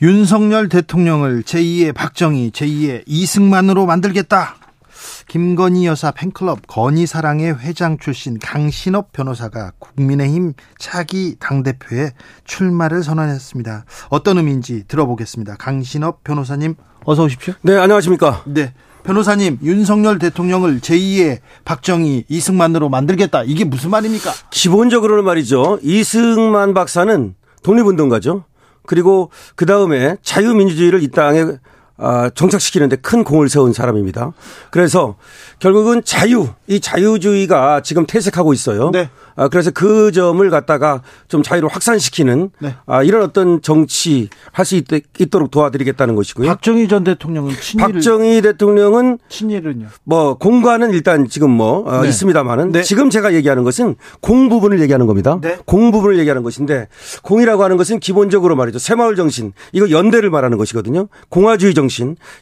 윤석열 대통령을 제2의 박정희, 제2의 이승만으로 만들겠다. 김건희 여사 팬클럽 건희사랑의 회장 출신 강신업 변호사가 국민의힘 차기 당대표에 출마를 선언했습니다. 어떤 의미인지 들어보겠습니다. 강신업 변호사님 어서 오십시오. 네, 안녕하십니까. 네. 변호사님, 윤석열 대통령을 제2의 박정희, 이승만으로 만들겠다. 이게 무슨 말입니까? 기본적으로는 말이죠. 이승만 박사는 독립운동가죠. 그리고 그 다음에 자유민주주의를 이 땅에 아, 정착시키는데 큰 공을 세운 사람입니다. 그래서 결국은 자유, 이 자유주의가 지금 퇴색하고 있어요. 네. 아, 그래서 그 점을 갖다가 좀 자유로 확산시키는 네. 아, 이런 어떤 정치 할 수 있도록 도와드리겠다는 것이고요. 박정희 전 대통령은 친일 박정희 대통령은 친일은요. 뭐 공과는 일단 지금 뭐 어, 네. 있습니다만은 네. 지금 제가 얘기하는 것은 공 부분을 얘기하는 겁니다. 네. 공 부분을 얘기하는 것인데 공이라고 하는 것은 기본적으로 말이죠. 새마을 정신 이거 연대를 말하는 것이거든요. 공화주의 정신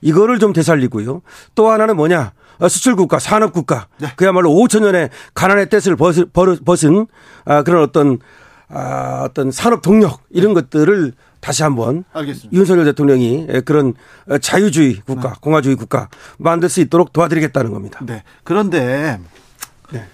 이거를 좀 되살리고요. 또 하나는 뭐냐? 어, 수출국가, 산업국가, 네. 그야말로 5천 년의 가난의 떼을 벗은, 벗은 아, 그런 어떤 아, 어떤 산업 동력 이런 것들을 다시 한번 알겠습니다. 윤석열 대통령이 그런 자유주의 국가, 네. 공화주의 국가 만들 수 있도록 도와드리겠다는 겁니다. 네. 그런데 네.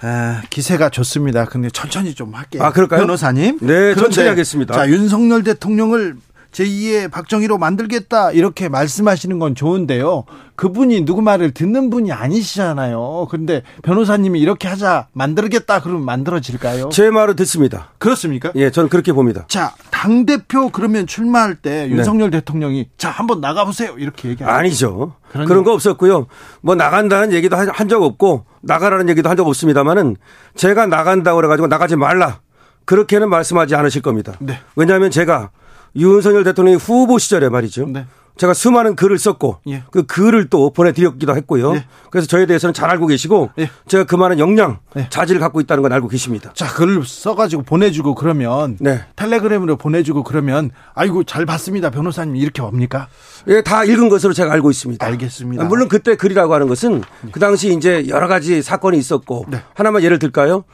아, 기세가 좋습니다. 근데 천천히 좀 할게요. 아, 그럴까요? 변호사님. 네, 천천히 하겠습니다. 자, 윤석열 대통령을 제2의 박정희로 만들겠다 이렇게 말씀하시는 건 좋은데요. 그분이 누구 말을 듣는 분이 아니시잖아요. 그런데 변호사님이 이렇게 하자 만들겠다 그러면 만들어질까요? 제 말을 듣습니다. 그렇습니까? 예, 저는 그렇게 봅니다. 자, 당 대표 그러면 출마할 때 네. 윤석열 대통령이 자 한번 나가 보세요 이렇게 얘기하죠. 아니죠. 그런 그런 거 없었고요. 뭐 나간다는 얘기도 한 적 없고 나가라는 얘기도 한 적 없습니다만은 제가 나간다고 그래가지고 나가지 말라 그렇게는 말씀하지 않으실 겁니다. 네. 왜냐하면 제가 윤석열 대통령이 후보 시절에 말이죠. 네. 제가 수많은 글을 썼고 예. 그 글을 또 보내드렸기도 했고요. 예. 그래서 저에 대해서는 잘 알고 계시고 예. 제가 그 많은 역량, 예. 자질을 갖고 있다는 건 알고 계십니다. 자, 글을 써가지고 보내주고 그러면 네. 텔레그램으로 보내주고 그러면 아이고 잘 봤습니다 변호사님 이렇게 봅니까? 예, 다 읽은 것으로 제가 알고 있습니다. 알겠습니다. 물론 그때 글이라고 하는 것은 그 당시 이제 여러 가지 사건이 있었고 네. 하나만 예를 들까요?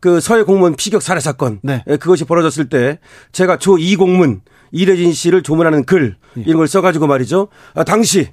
그 서해 공무원 피격 살해 사건 네. 예, 그것이 벌어졌을 때 제가 조이 공문 이래진 씨를 조문하는 글 예. 이런 걸 써가지고 말이죠. 아, 당시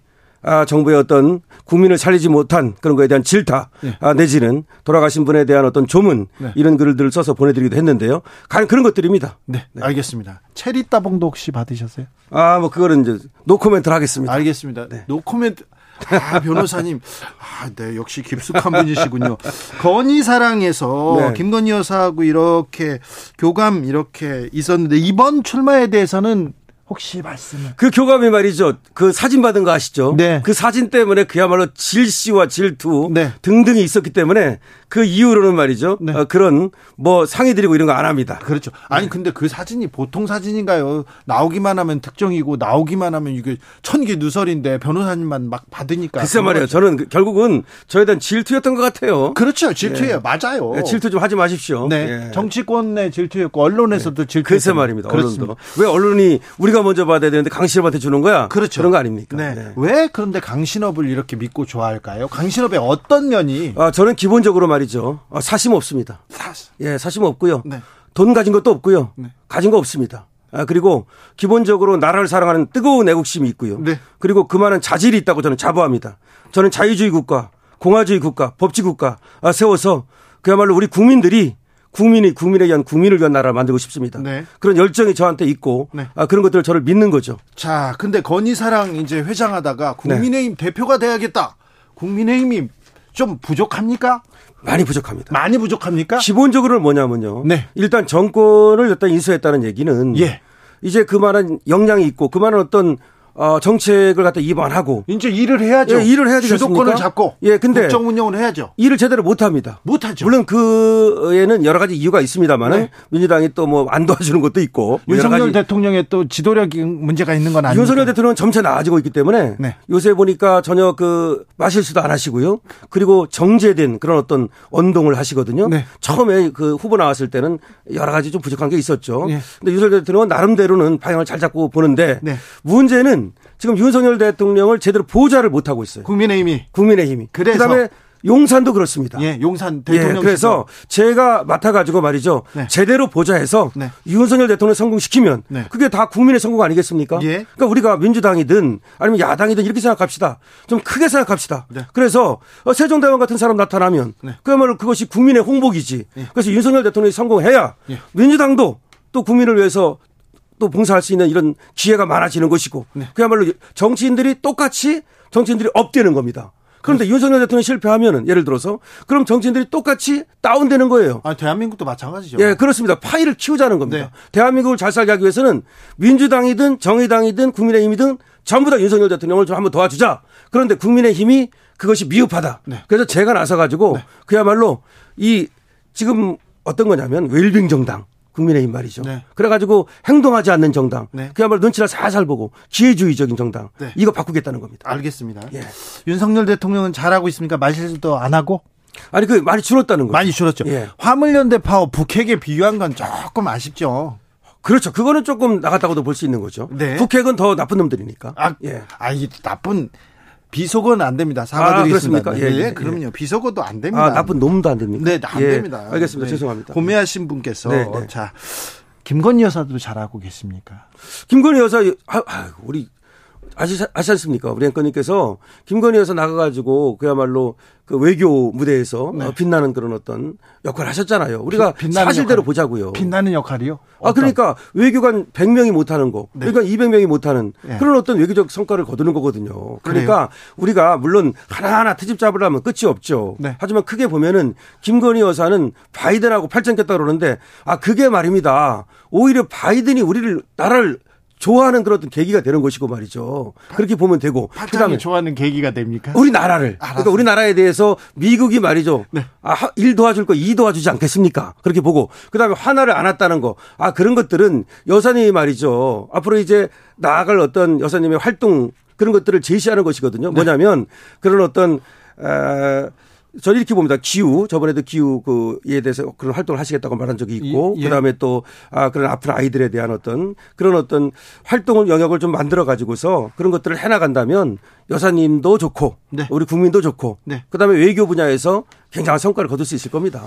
아, 정부의 어떤 국민을 살리지 못한 그런 거에 대한 질타 예. 아, 내지는 돌아가신 분에 대한 어떤 조문 네. 이런 글들을 써서 보내드리기도 했는데요. 가- 그런 것들입니다. 네, 알겠습니다. 체리 따봉도 혹시 받으셨어요? 아, 뭐 그거는 이제 노코멘트를 하겠습니다. 알겠습니다. 네. 노코멘트. 아, 변호사님. 아, 네, 역시 깊숙한 분이시군요. 건희 사랑에서 네. 김건희 여사하고 이렇게 교감 이렇게 있었는데 이번 출마에 대해서는 혹시 말씀을 그 교감이 말이죠. 그 사진 받은 거 아시죠? 네. 그 사진 때문에 그야말로 질시와 질투 네. 등등이 있었기 때문에 그 이후로는 말이죠. 네. 어, 그런 뭐 상의 드리고 이런 거 안 합니다. 그렇죠. 아니 근데 그 사진이 보통 사진인가요? 나오기만 하면 특정이고 나오기만 하면 이게 천기 누설인데 변호사님만 막 받으니까 글쎄 말이에요. 저는 그- 결국은 저에 대한 질투였던 것 같아요. 그렇죠. 질투예요. 맞아요. 예, 질투 좀 하지 마십시오. 네. 예. 정치권의 질투였고 언론에서도 질투. 글쎄 말입니다. 그렇습니다. 언론도. 왜 언론이 우리가 먼저 받아야 되는데 강신업한테 주는 거야? 그렇죠. 그런 거 아닙니까? 네. 네. 왜 그런데 강신업을 이렇게 믿고 좋아할까요? 강신업의 어떤 면이 아, 저는 기본적으로 말이죠. 아, 사심 없습니다. 사실 예, 사심 없고요. 네. 돈 가진 것도 없고요. 네. 가진 거 없습니다. 아, 그리고 기본적으로 나라를 사랑하는 뜨거운 애국심이 있고요. 네. 그리고 그만한 자질이 있다고 저는 자부합니다. 저는 자유주의 국가, 공화주의 국가, 법치 국가 아, 세워서 그야말로 우리 국민들이 국민이 국민에 의한 국민을 위한 나라를 만들고 싶습니다. 네. 그런 열정이 저한테 있고 네. 아, 그런 것들을 저를 믿는 거죠. 자, 근데 건희사랑 이제 회장하다가 국민의힘 대표가 돼야겠다. 국민의힘이 좀 부족합니까? 많이 부족합니다. 많이 부족합니까? 기본적으로는 뭐냐면요. 네. 일단 정권을 일단 인수했다는 얘기는 예. 이제 그만한 역량이 있고 그만한 어떤 어, 정책을 갖다 입안하고 이제 일을 해야죠. 예, 일을 해야 되지 주도권을? 잡고 예, 근데 국정 운영을 해야죠. 일을 제대로 못 합니다. 못 하죠. 물론 그에는 여러 가지 이유가 있습니다만은 네. 민주당이 또 뭐 안 도와주는 것도 있고 뭐 윤석열 대통령의 또 지도력 문제가 있는 건 아니에요. 윤석열 대통령은 점차 나아지고 있기 때문에 네. 요새 보니까 전혀 그 마실수도 안 하시고요. 그리고 정제된 그런 어떤 언동을 하시거든요. 네. 처음에 그 후보 나왔을 때는 여러 가지 좀 부족한 게 있었죠. 네. 근데 윤석열 대통령은 나름대로는 방향을 잘 잡고 보는데 네. 문제는 지금 윤석열 대통령을 제대로 보좌를 못 하고 있어요. 국민의힘이 국민의힘이. 그래서- 그다음에 용산도 그렇습니다. 예, 용산 예, 대통령 그래서 제가 맡아가지고 말이죠. 네. 제대로 보좌해서 네. 윤석열 대통령 성공시키면 네. 그게 다 국민의 성공 아니겠습니까? 예. 그러니까 우리가 민주당이든 아니면 야당이든 이렇게 생각합시다. 좀 크게 생각합시다. 네. 그래서 어, 세종대왕 같은 사람 나타나면 네. 그야말로 그것이 국민의 홍복이지. 예. 그래서 윤석열 대통령이 성공해야 예. 민주당도 또 국민을 위해서 또 봉사할 수 있는 이런 기회가 많아지는 것이고 네. 그야말로 정치인들이 똑같이 정치인들이 업되는 겁니다. 그런데 윤석열 대통령이 실패하면은 예를 들어서 그럼 정치인들이 똑같이 다운되는 거예요. 아, 대한민국도 마찬가지죠. 예, 그렇습니다. 파이를 키우자는 겁니다. 네. 대한민국을 잘 살게 하기 위해서는 민주당이든 정의당이든 국민의힘이든 전부 다 윤석열 대통령을 좀 한번 도와주자. 그런데 국민의힘이 그것이 미흡하다. 네. 그래서 제가 나서 가지고 그야말로 이 지금 어떤 거냐면 웰빙 정당. 국민의힘 말이죠. 네. 그래가지고 행동하지 않는 정당. 네. 그야말로 눈치를 살살 보고 기회주의적인 정당. 네. 이거 바꾸겠다는 겁니다. 알겠습니다. 예. 윤석열 대통령은 잘하고 있습니까? 말실수도 안 하고? 아니 그 많이 줄었다는 거죠. 많이 줄었죠. 예. 화물연대 파업 북핵에 비유한 건 조금 아쉽죠. 그렇죠. 그거는 조금 나갔다고도 볼 수 있는 거죠. 네. 북핵은 더 나쁜 놈들이니까. 아, 예. 아, 이 나쁜 비속어는 안 됩니다. 사과드리겠습니다. 아, 그렇습니까? 예, 네, 예, 그럼요. 비속어도 안 됩니다. 아, 나쁜 놈도 안 됩니까? 네, 안 예. 됩니다. 알겠습니다. 네. 죄송합니다. 고매하신 분께서 네, 네. 자 김건희 여사도 잘하고 계십니까? 김건희 여사, 아, 아, 우리 아시, 아시 않습니까? 우리 앵커님께서 김건희 여사 나가가지고 그야말로 그 외교 무대에서 네. 어, 빛나는 그런 어떤 역할을 하셨잖아요. 우리가 빛- 사실대로 역할. 보자고요. 빛나는 역할이요? 아, 어떤? 그러니까 외교관 100명이 못하는 거, 네. 그러니까 200명이 못하는 네. 그런 어떤 외교적 성과를 거두는 거거든요. 그러니까 우리가 물론 하나하나 트집 잡으려면 끝이 없죠. 네. 하지만 크게 보면은 김건희 여사는 바이든하고 팔짱 꼈다 그러는데 아, 그게 말입니다. 오히려 바이든이 우리를, 나라를 좋아하는 그런 어떤 계기가 되는 것이고 말이죠. 그렇게 보면 되고. 그다음에 좋아하는 계기가 됩니까? 우리나라를. 알았어요. 그러니까 우리나라에 대해서 미국이 말이죠. 네. 아, 하- 일 도와줄 거이 도와주지 않겠습니까? 그렇게 보고. 그 다음에 화나를 안 왔다는 거. 아, 그런 것들은 여사님이 말이죠. 앞으로 이제 나아갈 어떤 여사님의 활동 그런 것들을 제시하는 것이거든요. 네. 뭐냐면 그런 어떤, 에, 저는 이렇게 봅니다. 기후 저번에도 기후 그에 대해서 그런 활동을 하시겠다고 말한 적이 있고 예, 예. 그다음에 또 아 그런 아픈 아이들에 대한 어떤 그런 어떤 활동을 영역을 좀 만들어 가지고서 그런 것들을 해 나간다면 여사님도 좋고 네. 우리 국민도 좋고 네. 그다음에 외교 분야에서 굉장한 성과를 거둘 수 있을 겁니다.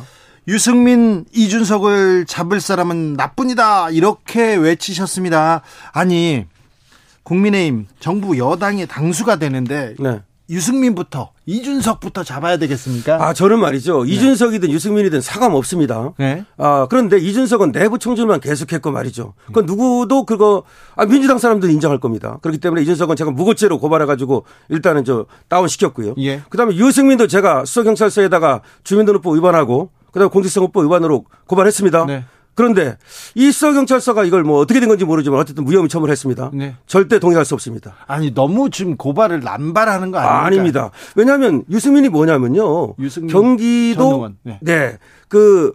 유승민, 이준석을 잡을 사람은 나뿐이다. 이렇게 외치셨습니다. 아니, 국민의힘, 정부 여당의 당수가 되는데, 네. 유승민부터, 이준석부터 잡아야 되겠습니까? 아 저는 말이죠. 이준석이든 유승민이든 사감 없습니다. 네. 아, 그런데 이준석은 내부 청질만 계속했고 말이죠. 그 누구도 그거, 아, 민주당 사람들은 인정할 겁니다. 그렇기 때문에 이준석은 제가 무고죄로 고발해가지고 일단은 저 다운 시켰고요. 예. 그 다음에 유승민도 제가 수서경찰서에다가 주민등록법 위반하고 그 다음에 공직선거법 위반으로 고발했습니다. 네. 그런데 이 수서경찰서가 이걸 뭐 어떻게 된 건지 모르지만 어쨌든 무혐의 처분을 했습니다. 네. 절대 동의할 수 없습니다. 아니, 너무 지금 고발을 남발하는 거 아닙니까? 아, 아닙니다. 왜냐하면 유승민이 뭐냐면요. 유승민 경기도. 네. 네. 그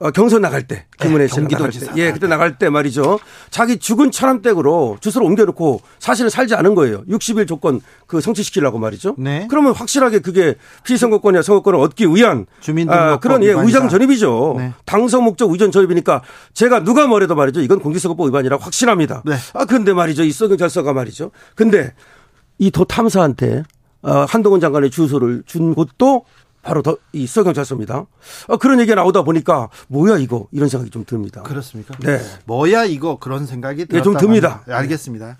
어, 경선 나갈 때 김은혜 씨 나갈 경기도지사 때. 예, 그때 나갈 때 말이죠. 자기 죽은 차남댁으로 주소를 옮겨놓고 사실은 살지 않은 거예요. 60일 조건 그 성취시키려고 말이죠. 네. 그러면 확실하게 그게 피선거권이나 선거권을 얻기 위한 아, 그런 예. 의장 전입이죠. 네. 당선 목적 의전 전입이니까 제가 누가 뭐래도 말이죠. 이건 공직선거법 위반이라고 확실합니다. 네. 아 근데 말이죠. 이 서경찰서가 말이죠. 근데 이 도 탐사한테 어, 한동훈 장관의 주소를 준 곳도 바로 더, 이 서경찰서입니다. 아, 그런 얘기가 나오다 보니까 뭐야 이거 이런 생각이 좀 듭니다. 그렇습니까? 네. 뭐야 이거 그런 생각이 예, 좀 듭니다. 네, 알겠습니다.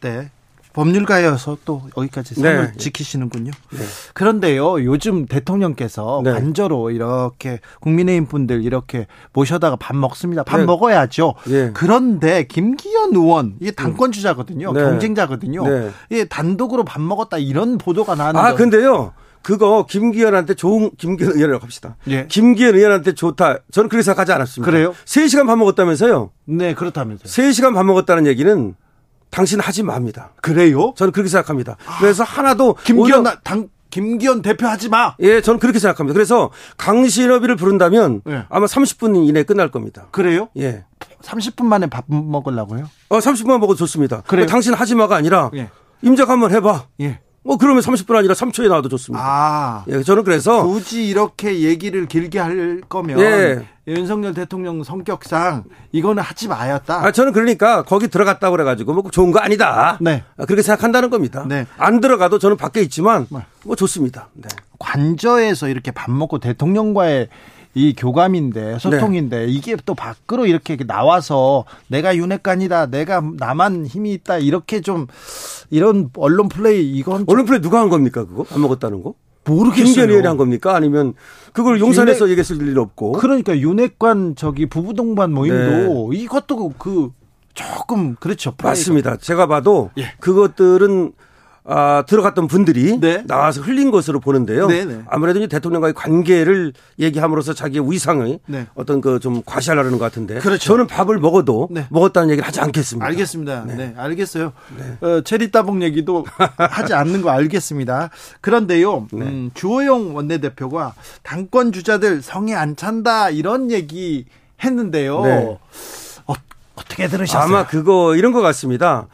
네. 법률가여서 또 여기까지 선을 네. 지키시는군요. 네. 그런데요, 요즘 대통령께서 네. 관저로 이렇게 국민의힘 분들 이렇게 모셔다가 밥 먹습니다. 밥 네. 먹어야죠. 예. 그런데 김기현 의원, 이게 당권 주자거든요. 네. 경쟁자거든요. 네. 예, 단독으로 밥 먹었다 이런 보도가 나왔는데. 아 근데요. 그거 김기현한테 좋은 김기현 의원이라고 합시다. 예. 김기현 의원한테 좋다. 저는 그렇게 생각하지 않았습니다. 그래요? 3시간 밥 먹었다면서요? 네, 그렇다면서요. 3시간 밥 먹었다는 얘기는 당신 하지 맙니다. 그래요? 저는 그렇게 생각합니다. 그래서 하나도 김기현 나- 당 김기현 대표 하지 마. 예, 저는 그렇게 생각합니다. 그래서 강신업이를 부른다면 네. 아마 30분 이내에 끝날 겁니다. 그래요? 예. 30분 만에 밥 먹으려고요? 어, 30분만 먹어도 좋습니다. 그래요? 당신 하지 마가 아니라 예. 임작 한번 해봐. 예. 뭐 그러면 30분 아니라 3초에 나와도 좋습니다. 아. 예, 저는 그래서 굳이 이렇게 얘기를 길게 할 거면 예. 윤석열 대통령 성격상 이거는 하지 마였다. 아, 저는 그러니까 거기 들어갔다고 그래가지고 뭐 좋은 거 아니다. 네. 아, 그렇게 생각한다는 겁니다. 네. 안 들어가도 저는 밖에 있지만 네. 뭐 좋습니다. 네. 관저에서 이렇게 밥 먹고 대통령과의 이 교감인데 소통인데 네. 이게 또 밖으로 이렇게 나와서 내가 윤핵관이다 내가 나만 힘이 있다 이렇게 좀 이런 언론 플레이 이건 좀 언론 플레이 누가 한 겁니까 그거? 안 먹었다는 거? 모르겠어요. 김기현 의원이 한 겁니까? 아니면 그걸 용산에서 얘기했을 일 없고. 그러니까 윤핵관 저기 부부 동반 모임도 이것도 그 조금 그렇죠. 네. 맞습니다. 제가 봐도 예. 그것들은 아, 들어갔던 분들이 네. 나와서 흘린 것으로 보는데요. 네, 네. 아무래도 이제 대통령과의 관계를 얘기함으로써 자기의 위상의 네. 어떤 그 좀 과시하려는 것 같은데. 그렇죠. 저는 밥을 먹어도 네. 먹었다는 얘기를 하지 않겠습니다. 알겠습니다. 네, 알겠어요. 어, 체리 따봉 얘기도 하지 않는 거 알겠습니다. 그런데요, 네. 음, 주호영 원내대표가 당권 주자들 성에 안 찬다 이런 얘기 했는데요. 네. 어, 어떻게 들으셨어요? 아마 그거 이런 것 같습니다.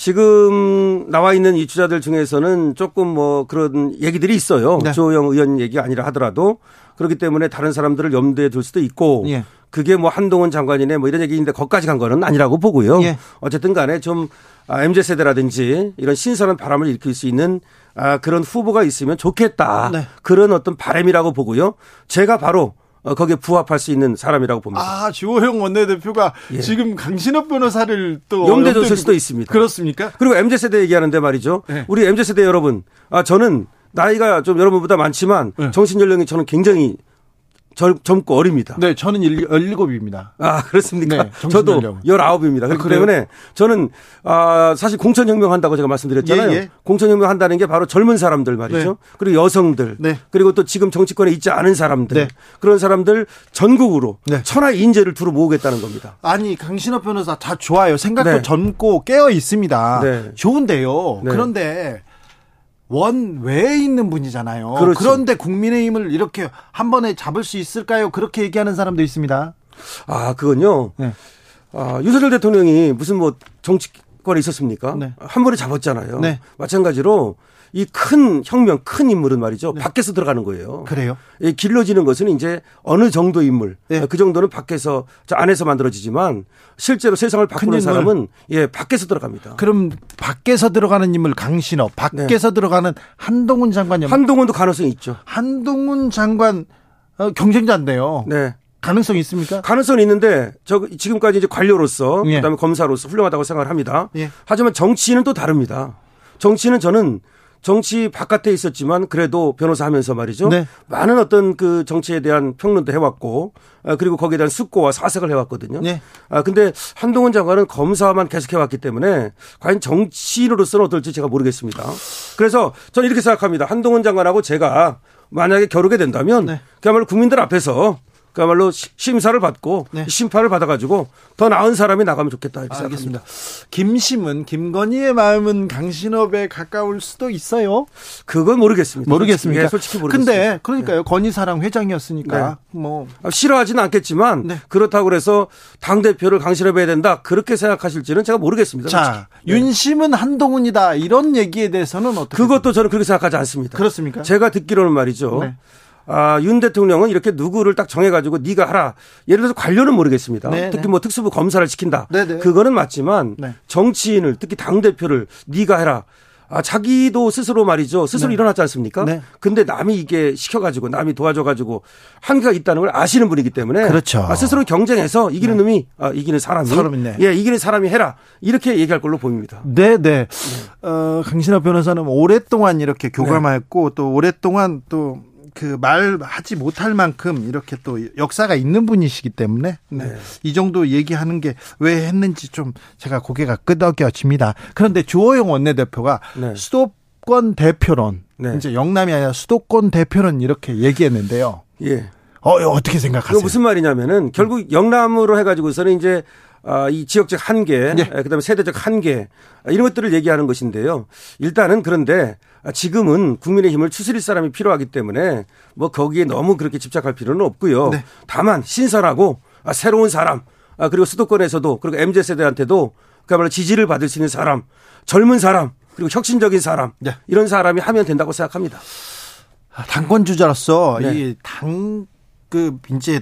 지금 나와 있는 이 주자들 중에서는 조금 뭐 그런 얘기들이 있어요. 네. 조영 의원 얘기 아니라 하더라도 그렇기 때문에 다른 사람들을 염두에 둘 수도 있고 예. 그게 뭐 한동훈 장관이네 뭐 이런 얘기인데 거기까지 간 거는 아니라고 보고요. 예. 어쨌든 간에 좀 아, MZ 세대라든지 이런 신선한 바람을 일으킬 수 있는 아, 그런 후보가 있으면 좋겠다. 네. 그런 어떤 바람이라고 보고요. 제가 바로 어, 거기에 부합할 수 있는 사람이라고 봅니다. 아, 주호영 원내대표가 예. 지금 강신업 변호사를 또 염두에 두고- 수도 있습니다. 그렇습니까? 그리고 MZ세대 얘기하는데 말이죠. 네. 우리 MZ세대 여러분, 아, 저는 나이가 좀 여러분보다 많지만 네. 정신 연령이 저는 굉장히 젊, 젊고 어립니다. 네, 저는 17입니다. 아, 그렇습니까? 네, 저도 정신연령. 19입니다. 그렇기 그래요? 때문에 저는, 아, 사실 공천혁명 한다고 제가 말씀드렸잖아요. 예, 예. 공천혁명 한다는 게 바로 젊은 사람들 말이죠. 네. 그리고 여성들. 네. 그리고 또 지금 정치권에 있지 않은 사람들. 네. 그런 사람들 전국으로 네. 천하 인재를 두루 모으겠다는 겁니다. 아니 강신업 변호사 다 좋아요. 생각도 네. 젊고 깨어 있습니다. 네. 좋은데요. 네. 그런데 원 외에 있는 분이잖아요. 그렇죠. 그런데 국민의힘을 이렇게 한 번에 잡을 수 있을까요? 그렇게 얘기하는 사람도 있습니다. 아, 그건요. 네. 아, 윤석열 대통령이 무슨 뭐 정치권에 있었습니까? 네. 한 번에 잡았잖아요. 네. 마찬가지로 이 큰 혁명, 큰 인물은 말이죠. 밖에서 들어가는 거예요. 그래요? 이 길러지는 것은 이제 어느 정도 인물, 네. 그 정도는 밖에서 저 안에서 만들어지지만 실제로 세상을 바꾸는. 사람은 예 밖에서 들어갑니다. 그럼 밖에서 들어가는 인물 강신업, 밖에서 들어가는 한동훈 장관 연 한동훈도 가능성이 있죠. 한동훈 장관 어, 경쟁자인데요. 네. 가능성 있습니까? 가능성은 있는데 저 지금까지 이제 관료로서 예. 그다음에 검사로서 훌륭하다고 생각을 합니다. 예. 하지만 정치인은 또 다릅니다. 정치는 저는 정치 바깥에 있었지만 그래도 변호사 하면서 말이죠. 네. 많은 어떤 그 정치에 대한 평론도 해왔고 아, 그리고 거기에 대한 숙고와 사색을 해왔거든요. 네. 아 근데 한동훈 장관은 검사만 계속 해왔기 때문에 과연 정치인으로서는 어떨지 제가 모르겠습니다. 그래서 저는 이렇게 생각합니다. 한동훈 장관하고 제가 만약에 겨루게 된다면 네. 그야말로 국민들 앞에서 그야말로 시- 심사를 받고 네. 심판을 받아가지고 더 나은 사람이 나가면 좋겠다 이렇게 알겠습니다. 생각합니다. 김심은 김건희의 마음은 강신업에 가까울 수도 있어요. 그건 모르겠습니다. 모르겠습니까? 예, 솔직히 모르겠습니다. 근데 그러니까요. 건희사랑 회장이었으니까 뭐 아, 싫어하지는 않겠지만 네. 그렇다고 그래서 당 대표를 강신업해야 된다 그렇게 생각하실지는 제가 모르겠습니다. 자, 솔직히. 네. 윤심은 한동훈이다. 이런 얘기에 대해서는 어떻게 그것도 저는 그렇게 생각하지 않습니다. 그렇습니까? 제가 듣기로는 말이죠. 네. 아, 윤 대통령은 이렇게 누구를 딱 정해가지고 네가 하라. 예를 들어서 관료는 모르겠습니다. 네, 특히 네. 뭐 특수부 검사를 시킨다. 네, 네. 그거는 맞지만 네. 정치인을 특히 당 대표를 네가 해라. 아, 자기도 스스로 말이죠. 스스로 네. 일어났지 않습니까? 네. 근데 남이 이게 시켜가지고 남이 도와줘가지고 한계가 있다는 걸 아시는 분이기 때문에 그렇죠. 아, 스스로 경쟁해서 이기는 놈이 아, 이기는 사람이 사람이네. 예, 이기는 사람이 해라. 이렇게 얘기할 걸로 보입니다. 네, 네. 어, 강신업 변호사는 오랫동안 이렇게 교감했고 또 오랫동안 또 그 말하지 못할 만큼 이렇게 또 역사가 있는 분이시기 때문에 네. 네. 이 정도 얘기하는 게 왜 했는지 좀 제가 고개가 끄덕여집니다. 그런데 주호영 원내대표가 네. 수도권 대표론 네. 이제 영남이 아니라 수도권 대표론 이렇게 얘기했는데요. 예. 어 어떻게 생각하세요? 무슨 말이냐면은 결국 영남으로 해가지고서는 이제 아, 이 지역적 한계, 예. 그다음에 세대적 한계 아, 이런 것들을 얘기하는 것인데요. 일단은 그런데 아, 지금은 국민의힘을 추스릴 사람이 필요하기 때문에 뭐 거기에 너무 그렇게 집착할 필요는 없고요. 네. 다만 신선하고 아, 새로운 사람 아, 그리고 수도권에서도 그리고 MZ 세대한테도 그야말로 지지를 받을 수 있는 사람, 젊은 사람 그리고 혁신적인 사람 네. 이런 사람이 하면 된다고 생각합니다. 아, 당권 주자로서 네. 이당그 이제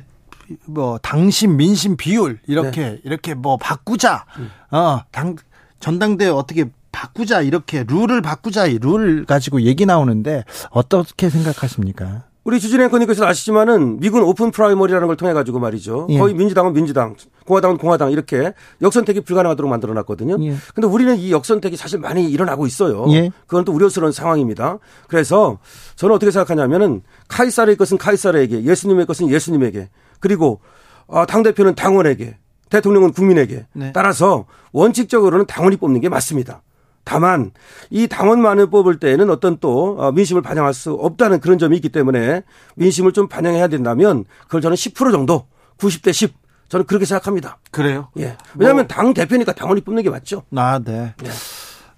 뭐 당심 민심 비율 이렇게 네. 이렇게 뭐 바꾸자 음. 어 당 전당대회 어떻게 바꾸자 이렇게 룰을 바꾸자 이 룰 가지고 얘기 나오는데 어떻게 생각하십니까? 우리 주진 앵커님께서 아시지만은 미국은 open primary라는 걸 통해 가지고 말이죠. 예. 거의 민주당은 민주당, 공화당은 공화당 이렇게 역선택이 불가능하도록 만들어 놨거든요. 예. 근데 우리는 이 역선택이 사실 많이 일어나고 있어요. 예. 그건 또 우려스러운 상황입니다. 그래서 저는 어떻게 생각하냐면은 카이사르의 것은 카이사르에게, 예수님의 것은 예수님에게, 그리고 어, 당대표는 당원에게, 대통령은 국민에게 네. 따라서 원칙적으로는 당원이 뽑는 게 맞습니다. 다만 이 당원만을 뽑을 때에는 어떤 또 어, 민심을 반영할 수 없다는 그런 점이 있기 때문에 민심을 좀 반영해야 된다면 그걸 저는 10% 정도 90대 10 저는 그렇게 생각합니다. 그래요? 예. 왜냐하면 당 대표니까 당원이 뽑는 게 맞죠. 아, 네.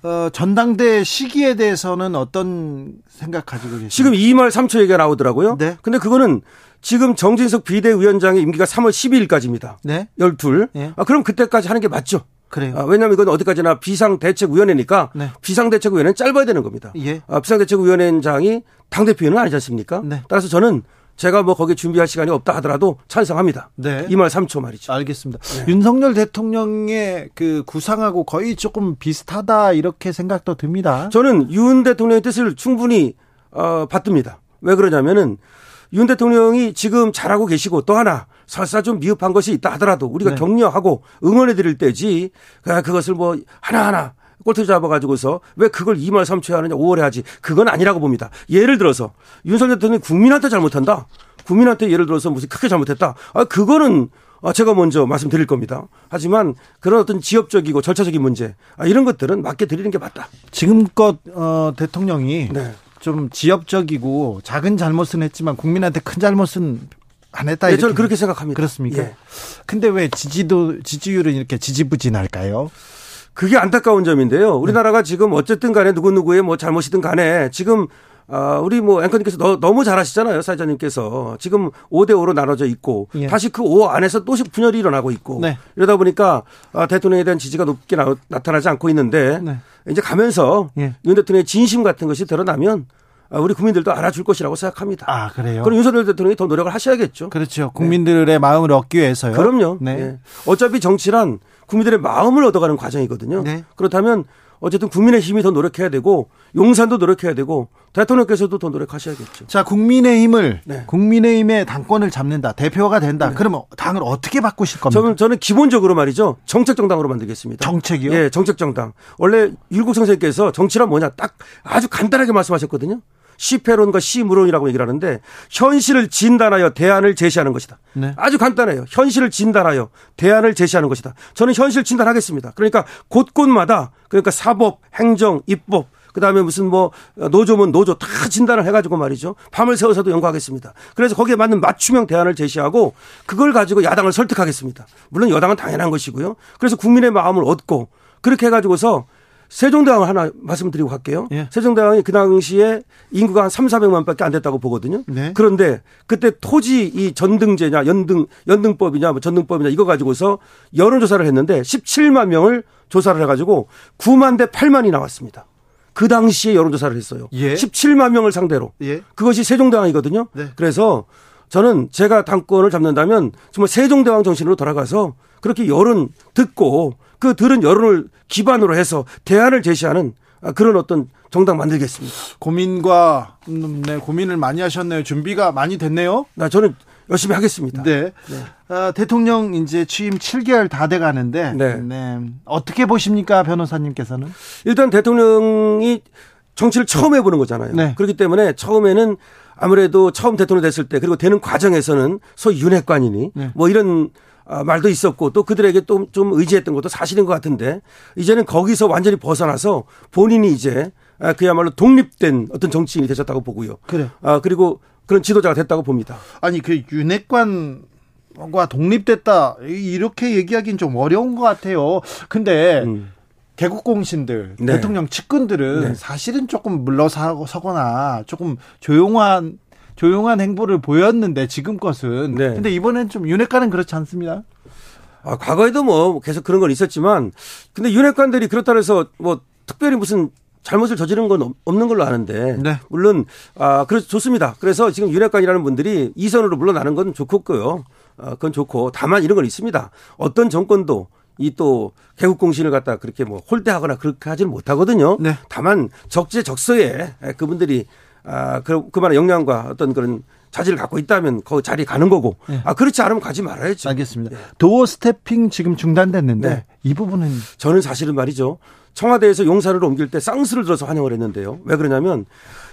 어, 전당대 시기에 대해서는 어떤 생각 가지고 계십니까? 지금 2말 3초 얘기가 나오더라고요. 네. 근데 그거는 지금 정진석 비대위원장의 임기가 3월 12일까지입니다. 네. 12. 예. 아, 그럼 그때까지 하는 게 맞죠. 그래요. 아, 왜냐하면 이건 어디까지나 비상대책위원회니까 네. 비상대책위원회는 짧아야 되는 겁니다. 예. 아, 비상대책위원회장이 당대표는 아니지 않습니까? 네. 따라서 저는 제가 뭐 거기에 준비할 시간이 없다 하더라도 찬성합니다. 네. 2말 3초 말이죠. 알겠습니다. 윤석열 대통령의 그 구상하고 거의 조금 비슷하다 이렇게 생각도 듭니다. 저는 윤 대통령의 뜻을 충분히 어, 받듭니다. 왜 그러냐면은 윤 대통령이 지금 잘하고 계시고 또 하나 설사 좀 미흡한 것이 있다 하더라도 우리가 네. 격려하고 응원해 드릴 때지 그- 그것을 뭐 하나하나 꼴트 잡아가지고서 왜 그걸 2말 3초에 하느냐 5월에 하지 그건 아니라고 봅니다. 예를 들어서 윤석열 대통령이 국민한테 잘못한다. 국민한테 예를 들어서 무슨 크게 잘못했다. 아, 그거는 아, 제가 먼저 말씀드릴 겁니다. 하지만 그런 어떤 지역적이고 절차적인 문제 아, 이런 것들은 맡겨 드리는 게 맞다. 지금껏 어, 대통령이 네. 좀 지역적이고 작은 잘못은 했지만 국민한테 큰 잘못은 안 했다. 네, 저는 그렇게 생각합니다. 그렇습니까? 예. 근데 왜 지지도 지지율은 이렇게 지지부진할까요? 그게 안타까운 점인데요. 우리나라가 지금 어쨌든 간에 누구누구의 뭐 잘못이든 간에 지금 아, 우리 뭐 앵커님께서 너, 너무 잘하시잖아요. 사회자님께서. 지금 5대5로 나눠져 있고 예. 다시 그 5 안에서 또 분열이 일어나고 있고 네. 이러다 보니까 아, 대통령에 대한 지지가 높게 나, 타나지 않고 있는데 네. 이제 가면서 예. 윤 대통령의 진심 같은 것이 드러나면 아, 우리 국민들도 알아줄 것이라고 생각합니다. 아 그래요? 그럼 윤석열 대통령이 더 노력을 하셔야겠죠. 그렇죠. 국민들의 마음을 얻기 위해서요. 그럼요. 네. 예. 어차피 정치란 국민들의 마음을 얻어가는 과정이거든요. 네. 그렇다면 어쨌든 국민의 힘이 더 노력해야 되고 용산도 노력해야 되고 대통령께서도 더 노력하셔야겠죠. 자, 국민의힘을 네. 국민의힘의 당권을 잡는다. 대표가 된다. 그러면 당을 어떻게 바꾸실 겁니까? 저는 저는 기본적으로 말이죠 정책 정당으로 만들겠습니다. 정책이요? 예, 정책 정당. 원래 율곡 선생님께서 정치란 뭐냐 딱 아주 간단하게 말씀하셨거든요. 시패론과 시무론이라고 얘기를 하는데 현실을 진단하여 대안을 제시하는 것이다. 네. 아주 간단해요. 현실을 진단하여 대안을 제시하는 것이다. 저는 현실 진단하겠습니다. 그러니까 곳곳마다 그러니까 사법, 행정, 입법 그다음에 무슨 뭐 노조면 노조 다 진단을 해가지고 말이죠. 밤을 새워서도 연구하겠습니다. 그래서 거기에 맞는 맞춤형 대안을 제시하고 그걸 가지고 야당을 설득하겠습니다. 물론 여당은 당연한 것이고요. 그래서 국민의 마음을 얻고 그렇게 해가지고서 세종대왕을 하나 말씀드리고 갈게요. 예. 세종대왕이 그 당시에 인구가 한 3, 400만 밖에 안 됐다고 보거든요. 네. 그런데 그때 토지 이 전등제냐 연등 연등법이냐 뭐 전등법이냐 이거 가지고서 여론 조사를 했는데 17만 명을 조사를 해 가지고 9만 대 8만이 나왔습니다. 그 당시에 여론 조사를 했어요. 예. 17만 명을 상대로. 예. 그것이 세종대왕이거든요. 네. 그래서 저는 제가 당권을 잡는다면 정말 세종대왕 정신으로 돌아가서 그렇게 여론 듣고 그 들은 여론을 기반으로 해서 대안을 제시하는 그런 어떤 정당 만들겠습니다. 고민과 음, 네, 고민을 많이 하셨네요. 준비가 많이 됐네요. 나 저는 열심히 하겠습니다. 네. 아, 대통령 이제 취임 7개월 다 돼 가는데 네. 어떻게 보십니까, 변호사님께서는? 일단 대통령이 정치를 처음 해보는 거잖아요. 네. 그렇기 때문에 처음에는 아무래도 처음 대통령 됐을 때 그리고 되는 과정에서는 소위 윤핵관이니 네. 뭐 이런 아, 말도 있었고 또 그들에게 또 좀 의지했던 것도 사실인 것 같은데 이제는 거기서 완전히 벗어나서 본인이 이제 아, 그야말로 독립된 어떤 정치인이 되셨다고 보고요. 그래. 아, 그리고 그런 지도자가 됐다고 봅니다. 아니 그 윤핵관 과 독립됐다 이렇게 얘기하기는 좀 어려운 것 같아요. 근데 음. 개국공신들 네. 대통령 측근들은 네. 사실은 조금 물러서거나 조금 조용한 조용한 행보를 보였는데 지금 것은 네. 근데 이번엔 좀 윤핵관은 그렇지 않습니다. 아, 과거에도 뭐 계속 그런 건 있었지만 근데 윤핵관들이 그렇다 해서 뭐 특별히 무슨 잘못을 저지른 건 없- 없는 걸로 아는데 네. 물론 아 그래서 좋습니다. 그래서 지금 윤핵관이라는 분들이 이선으로 물러나는 건 좋고요. 아, 그건 좋고 다만 이런 건 있습니다. 어떤 정권도 이 또 개국 공신을 갖다 그렇게 뭐 홀대하거나 그렇게 하지는 못하거든요. 네. 다만 적재적소에 그분들이 아 그, 그만한 역량과 어떤 그런 자질을 갖고 있다면 그 자리에 가는 거고 네. 아 그렇지 않으면 가지 말아야죠. 알겠습니다. 도어 스태핑 지금 중단됐는데 네. 이 부분은 저는 사실은 말이죠. 청와대에서 용산으로 옮길 때 쌍수를 들어서 환영을 했는데요. 왜 그러냐면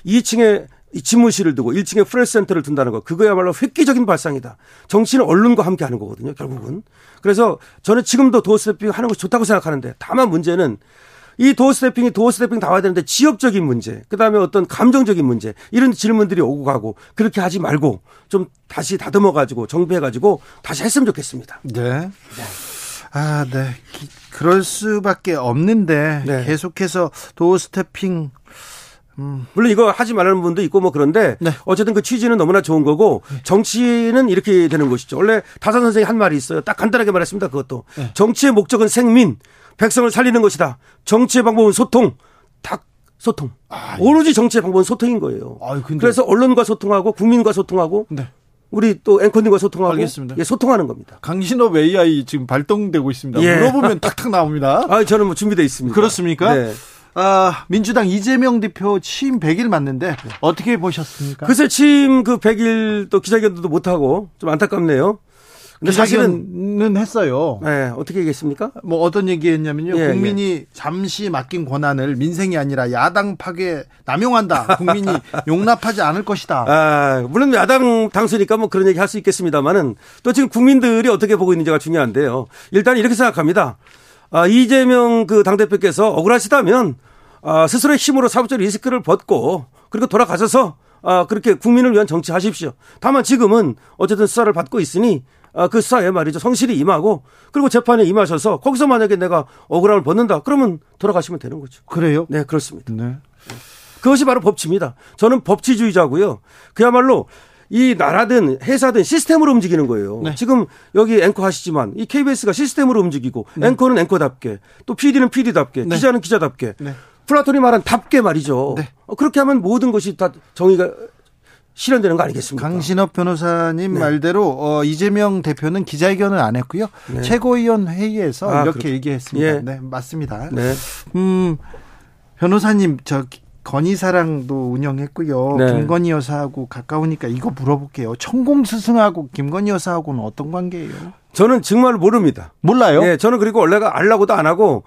2층에 이 집무실을 두고 1층에 프레스 센터를 둔다는 거 그거야말로 획기적인 발상이다. 정치는 언론과 함께 하는 거거든요. 결국은. 그래서 저는 지금도 doorstepping 하는 것이 좋다고 생각하는데 다만 문제는 이 doorstepping이 doorstepping다워야 되는데 지역적인 문제, 그다음에 어떤 감정적인 문제 이런 질문들이 오고 가고 그렇게 하지 말고 좀 다시 다듬어 가지고 정비해 가지고 다시 했으면 좋겠습니다. 네. 아, 네. 기- 그럴 수밖에 없는데 네. 계속해서 도어 스태핑 물론 이거 하지 말라는 분도 있고 뭐 그런데 네. 어쨌든 그 취지는 너무나 좋은 거고 정치는 이렇게 되는 것이죠. 원래 다산 선생이 한 말이 있어요. 딱 간단하게 말했습니다. 그것도 네. 정치의 목적은 생민, 백성을 살리는 것이다. 정치의 방법은 소통, 딱 소통. 오로지 정치의 방법은 소통인 거예요. 아유, 그래서 언론과 소통하고 국민과 소통하고 네. 우리 또 앵커님과 소통하고 알겠습니다. 예, 소통하는 겁니다. 강신업 AI 지금 발동되고 있습니다. 예. 물어보면 탁탁 나옵니다. 아, 저는 뭐 준비돼 있습니다. 그렇습니까? 네. 아, 민주당 이재명 대표 취임 100일 맞는데 어떻게 보셨습니까? 글쎄 취임 그 100일 또 기자회견도 못 하고 좀 안타깝네요. 근데 사실은 기자회견은 했어요. 네, 어떻게 얘기했습니까? 뭐 어떤 얘기했냐면요. 예, 국민이 잠시 맡긴 권한을 민생이 아니라 야당 파괴 남용한다. 국민이 용납하지 않을 것이다. 아, 물론 야당 당수니까 뭐 그런 얘기 할 수 있겠습니다만은 또 지금 국민들이 어떻게 보고 있는지가 중요한데요. 일단 이렇게 생각합니다. 아, 이재명 그 당대표께서 억울하시다면 아, 스스로의 힘으로 사법적 리스크를 벗고 그리고 돌아가셔서 아, 그렇게 국민을 위한 정치 하십시오. 다만 지금은 어쨌든 수사를 받고 있으니 아, 그 수사에 말이죠. 성실히 임하고 그리고 재판에 임하셔서 거기서 만약에 내가 억울함을 벗는다. 그러면 돌아가시면 되는 거죠. 그래요? 네, 그렇습니다. 네. 그것이 바로 법치입니다. 저는 법치주의자고요. 그야말로 이 나라든 회사든 시스템으로 움직이는 거예요. 네. 지금 여기 앵커 하시지만 이 KBS가 시스템으로 움직이고 앵커는 앵커답게 또 PD는 PD답게 네. 기자는 기자답게 네. 플라톤이 말한 답게 말이죠. 네. 어, 그렇게 하면 모든 것이 다 정의가 실현되는 거 아니겠습니까? 강신업 변호사님 네. 말대로 어, 이재명 대표는 기자회견을 안 했고요. 네. 최고위원 회의에서 아, 이렇게 그렇- 얘기했습니다. 예. 네, 맞습니다. 네. 음, 변호사님 저 건희사랑도 운영했고요. 네. 김건희 여사하고 가까우니까 이거 물어볼게요. 천공 스승하고 김건희 여사하고는 어떤 관계예요? 저는 정말 모릅니다. 몰라요. 예, 저는 그리고 원래가 알라고도 안 하고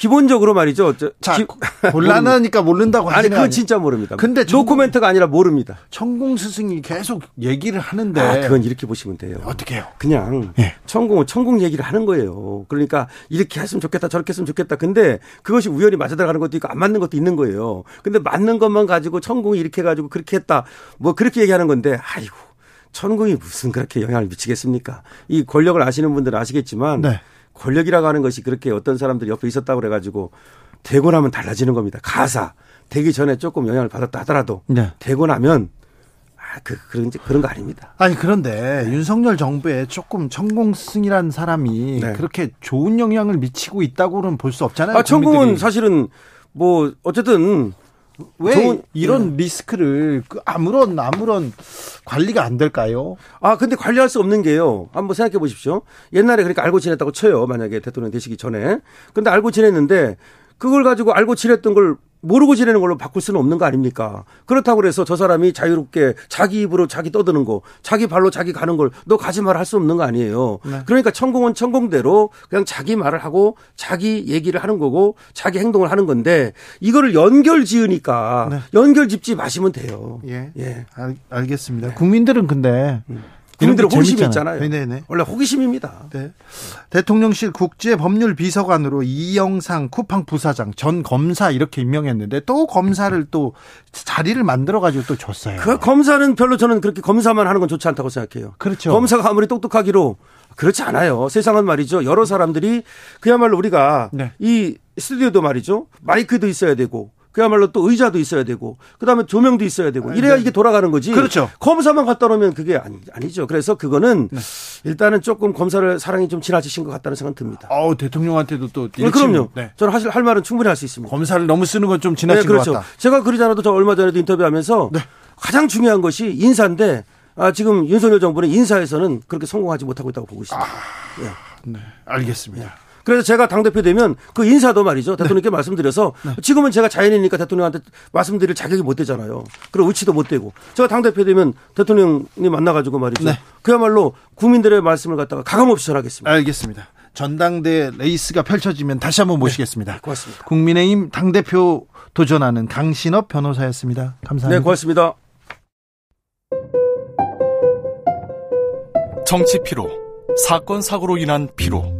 기본적으로 말이죠. 저- 자, 기- 곤란하니까 모른다고 아니 그건 진짜 모릅니다. 근데 정- 노코멘트가 아니라 모릅니다. 천공 스승이 계속 얘기를 하는데 아, 그건 이렇게 보시면 돼요. 어떻게 해요? 그냥 예. 천공은 천공 얘기를 하는 거예요. 그러니까 이렇게 했으면 좋겠다 저렇게 했으면 좋겠다. 근데 그것이 우연히 맞아 들어가는 것도 있고 안 맞는 것도 있는 거예요. 근데 맞는 것만 가지고 천공이 이렇게 해 가지고 그렇게 했다. 뭐 그렇게 얘기하는 건데 아이고 천공이 무슨 그렇게 영향을 미치겠습니까? 이 권력을 아시는 분들은 아시겠지만 네. 권력이라고 하는 것이 그렇게 어떤 사람들이 옆에 있었다고 그래가지고 되고 나면 달라지는 겁니다. 가사 되기 전에 조금 영향을 받았다 하더라도 네. 되고 나면 아, 그, 그런, 그런 거 아닙니다. 아니 그런데 윤석열 정부에 조금 천공 스승이라는 사람이 네. 그렇게 좋은 영향을 미치고 있다고는 볼 수 없잖아요. 아, 천공은. 사실은 뭐 어쨌든 왜 이런 리스크를 그 아무런 아무런 관리가 안 될까요? 아 근데 관리할 수 없는 게요. 한번 생각해 보십시오. 옛날에 그러니까 알고 지냈다고 쳐요. 만약에 대통령 되시기 전에. 근데 알고 지냈는데 그걸 가지고 알고 지냈던 걸 모르고 지내는 걸로 바꿀 수는 없는 거 아닙니까? 그렇다고 그래서 저 사람이 자유롭게 자기 입으로 자기 떠드는 거, 자기 발로 자기 가는 걸 너 가지 말 할 수 없는 거 아니에요. 네. 그러니까 천공은 천공대로 그냥 자기 말을 하고 자기 얘기를 하는 거고 자기 행동을 하는 건데 이거를 연결 지으니까 네. 연결 짚지 마시면 돼요. 예. 예. 알, 알겠습니다. 국민들은 근데 국민들의 호기심이. 있잖아요. 네네네. 원래 호기심입니다. 네. 대통령실 국제법률 비서관으로 이영상 쿠팡 부사장 전 검사 이렇게 임명했는데 또 검사를 또 자리를 만들어 가지고 또 줬어요. 그 검사는 별로 저는 그렇게 검사만 하는 건 좋지 않다고 생각해요. 그렇죠. 검사가 아무리 똑똑하기로 그렇지 않아요. 세상은 말이죠. 여러 사람들이 그야말로 우리가 네. 이 스튜디오도 말이죠. 마이크도 있어야 되고 그야말로 또 의자도 있어야 되고 그다음에 조명도 있어야 되고 이래야 이게 돌아가는 거지. 그렇죠. 검사만 갖다 놓으면 그게 아니, 아니죠. 그래서 그거는 일단은 조금 검사를 사랑이 좀 지나치신 것 같다는 생각 듭니다. 어우 대통령한테도 또 네, 그럼요. 네. 저는 사실 할 말은 충분히 할 수 있습니다. 검사를 너무 쓰는 건좀 네, 지나친 그렇죠. 것 같다. 제가 그러지 않아도 저 얼마 전에도 인터뷰하면서 네. 가장 중요한 것이 인사인데 아, 지금 윤석열 정부는 인사에서는 그렇게 성공하지 못하고 있다고 보고 있습니다. 네, 알겠습니다. 그래서 제가 당대표 되면 그 인사도 말이죠. 대통령께 말씀드려서 지금은 제가 자연인이니까 대통령한테 말씀드릴 자격이 못 되잖아요. 그리고 위치도 못 되고. 제가 당대표 되면 대통령님 만나가지고 말이죠. 네. 그야말로 국민들의 말씀을 갖다가 가감없이 전하겠습니다. 알겠습니다. 전당대 레이스가 펼쳐지면 다시 한번 모시겠습니다. 네, 고맙습니다. 국민의힘 당대표 도전하는 강신업 변호사였습니다. 감사합니다. 네, 고맙습니다. 정치 피로, 사건 사고로 인한 피로,